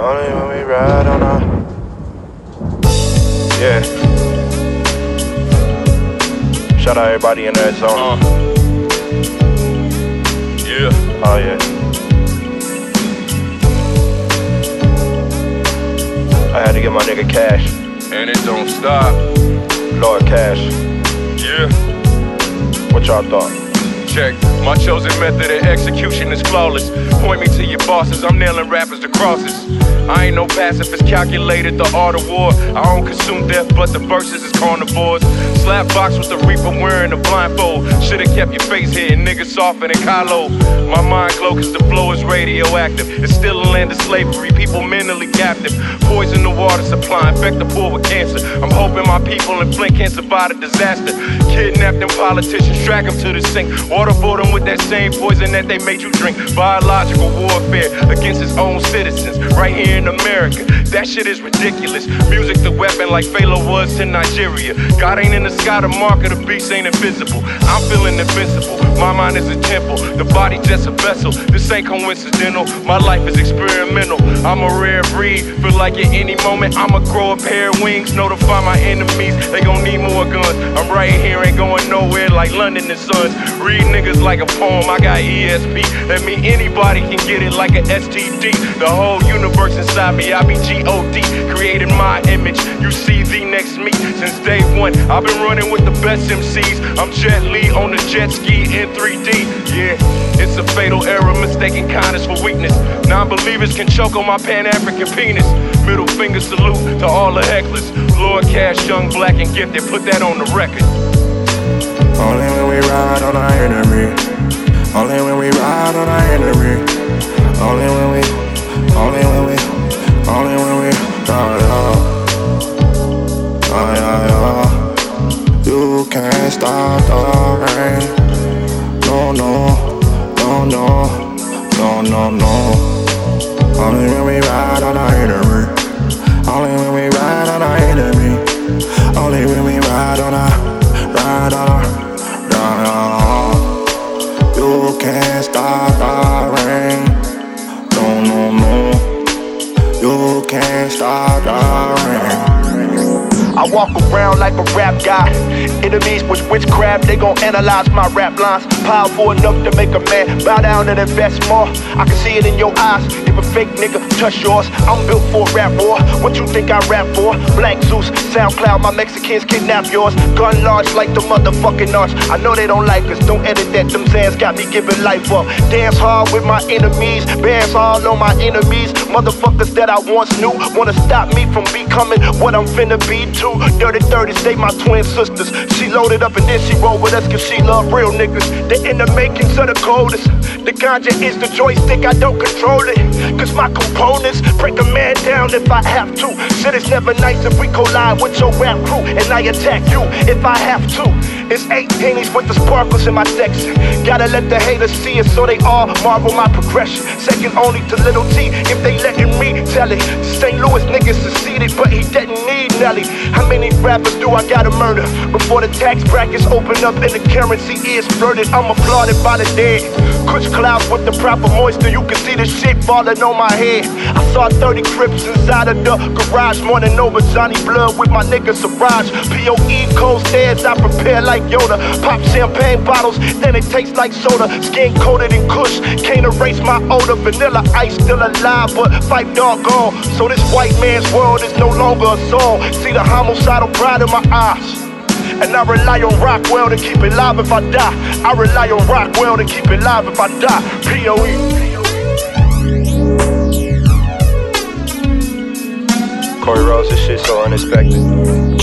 Only when we ride on our. Yeah. Shout out everybody in that zone. Uh. Yeah. Oh yeah. I had to get my nigga Kash. And it don't stop. Lord Kash. Yeah. What y'all thought? Check. My chosen method of execution is flawless. Point me to your bosses, I'm nailing rappers to crosses. I ain't no pacifist, calculated the art of war. I don't consume death, but the verses is carnivores. Slap box with the reaper wearing a blindfold. Should've kept your face hidden, niggas softer than Kylo. My mind glow cause the flow is radioactive. It's still a land of slavery, people mentally captive. Poison the water supply, infect the poor with cancer. I'm hoping my people in Flint can't survive the disaster. Kidnap them politicians, drag them to the sink. Waterboard them with that same poison that they made you drink. Biological warfare against its own citizens, right here in America. That shit is ridiculous. Music the weapon like Fela was to Nigeria. God ain't in the sky, the mark of the beast ain't invisible. I'm feeling invincible. My mind is a temple, the body just a vessel. This ain't coincidental, my life is experimental. I'm a rare breed, feel like at any moment I'ma grow a pair of wings. Notify my enemies, they gon' need more guns. I'm right here, ain't going nowhere like London and Sons. Read niggas like a poem, I got ESP. That mean anybody can get it like a STD. The whole universe inside me, I be G-O-D. Created my image, you see the next me. Since day one, I've been running with the best MCs. I'm Jet Li on the jet ski in 3D. Yeah, it's a fatal error, mistaking kindness for weakness. Non-believers can choke on my Pan-African penis. Middle finger salute to all the hecklers. Lord Kash, young, black, and gifted. Put that on the record. Ride on our enemy. Only when we ride on our enemy. Only when we, only when we, the rain. I walk around like a rap guy. Enemies with witchcraft, they gon' analyze my rap lines. Powerful enough to make a man bow down and invest more. I can see it in your eyes. If a fake nigga touch yours, I'm built for a rap war. What you think I rap for? Black Zeus, SoundCloud, my Mexicans kidnap yours. Gun large like the motherfucking arch. I know they don't like us, don't edit that. Them Zans got me giving life up. Dance hard with my enemies, bands all on my enemies. Motherfuckers that I once knew wanna stop me from becoming what I'm finna be too. Dirty 30, stay my twin sisters. She loaded up and then she roll with us cause she love real niggas. They in the makings of the coldest. The ganja is the joystick, I don't control it. Cause my components break a man down if I have to. Shit is never nice if we collide with your rap crew and I attack you if I have to. It's eight pennies with the sparkles in my section. Gotta let the haters see it so they all marvel my progression. Second only to Little T if they letting me tell it. St. Louis niggas succeeded, but he didn't need Nelly. How many rappers do I gotta murder before the tax brackets open up and the currency is flirted? I'm applauded by the dead. Kush clouds with the proper moisture, you can see the shit falling on my head. I saw 30 crips inside of the garage, morning over Johnny Blood with my nigga Siraj. POE cold stairs, I prepare like Yoda. Pop champagne bottles, then it tastes like soda. Skin coated in Kush, can't erase my odor. Vanilla ice still alive, but Phife Dawg gone. So this white man's world is no longer a song. See the homicidal pride in my eyes. And I rely on Rockwell to keep it live if I die. I rely on Rockwell to keep it live if I die. POE. Corey Rose, this shit so unexpected.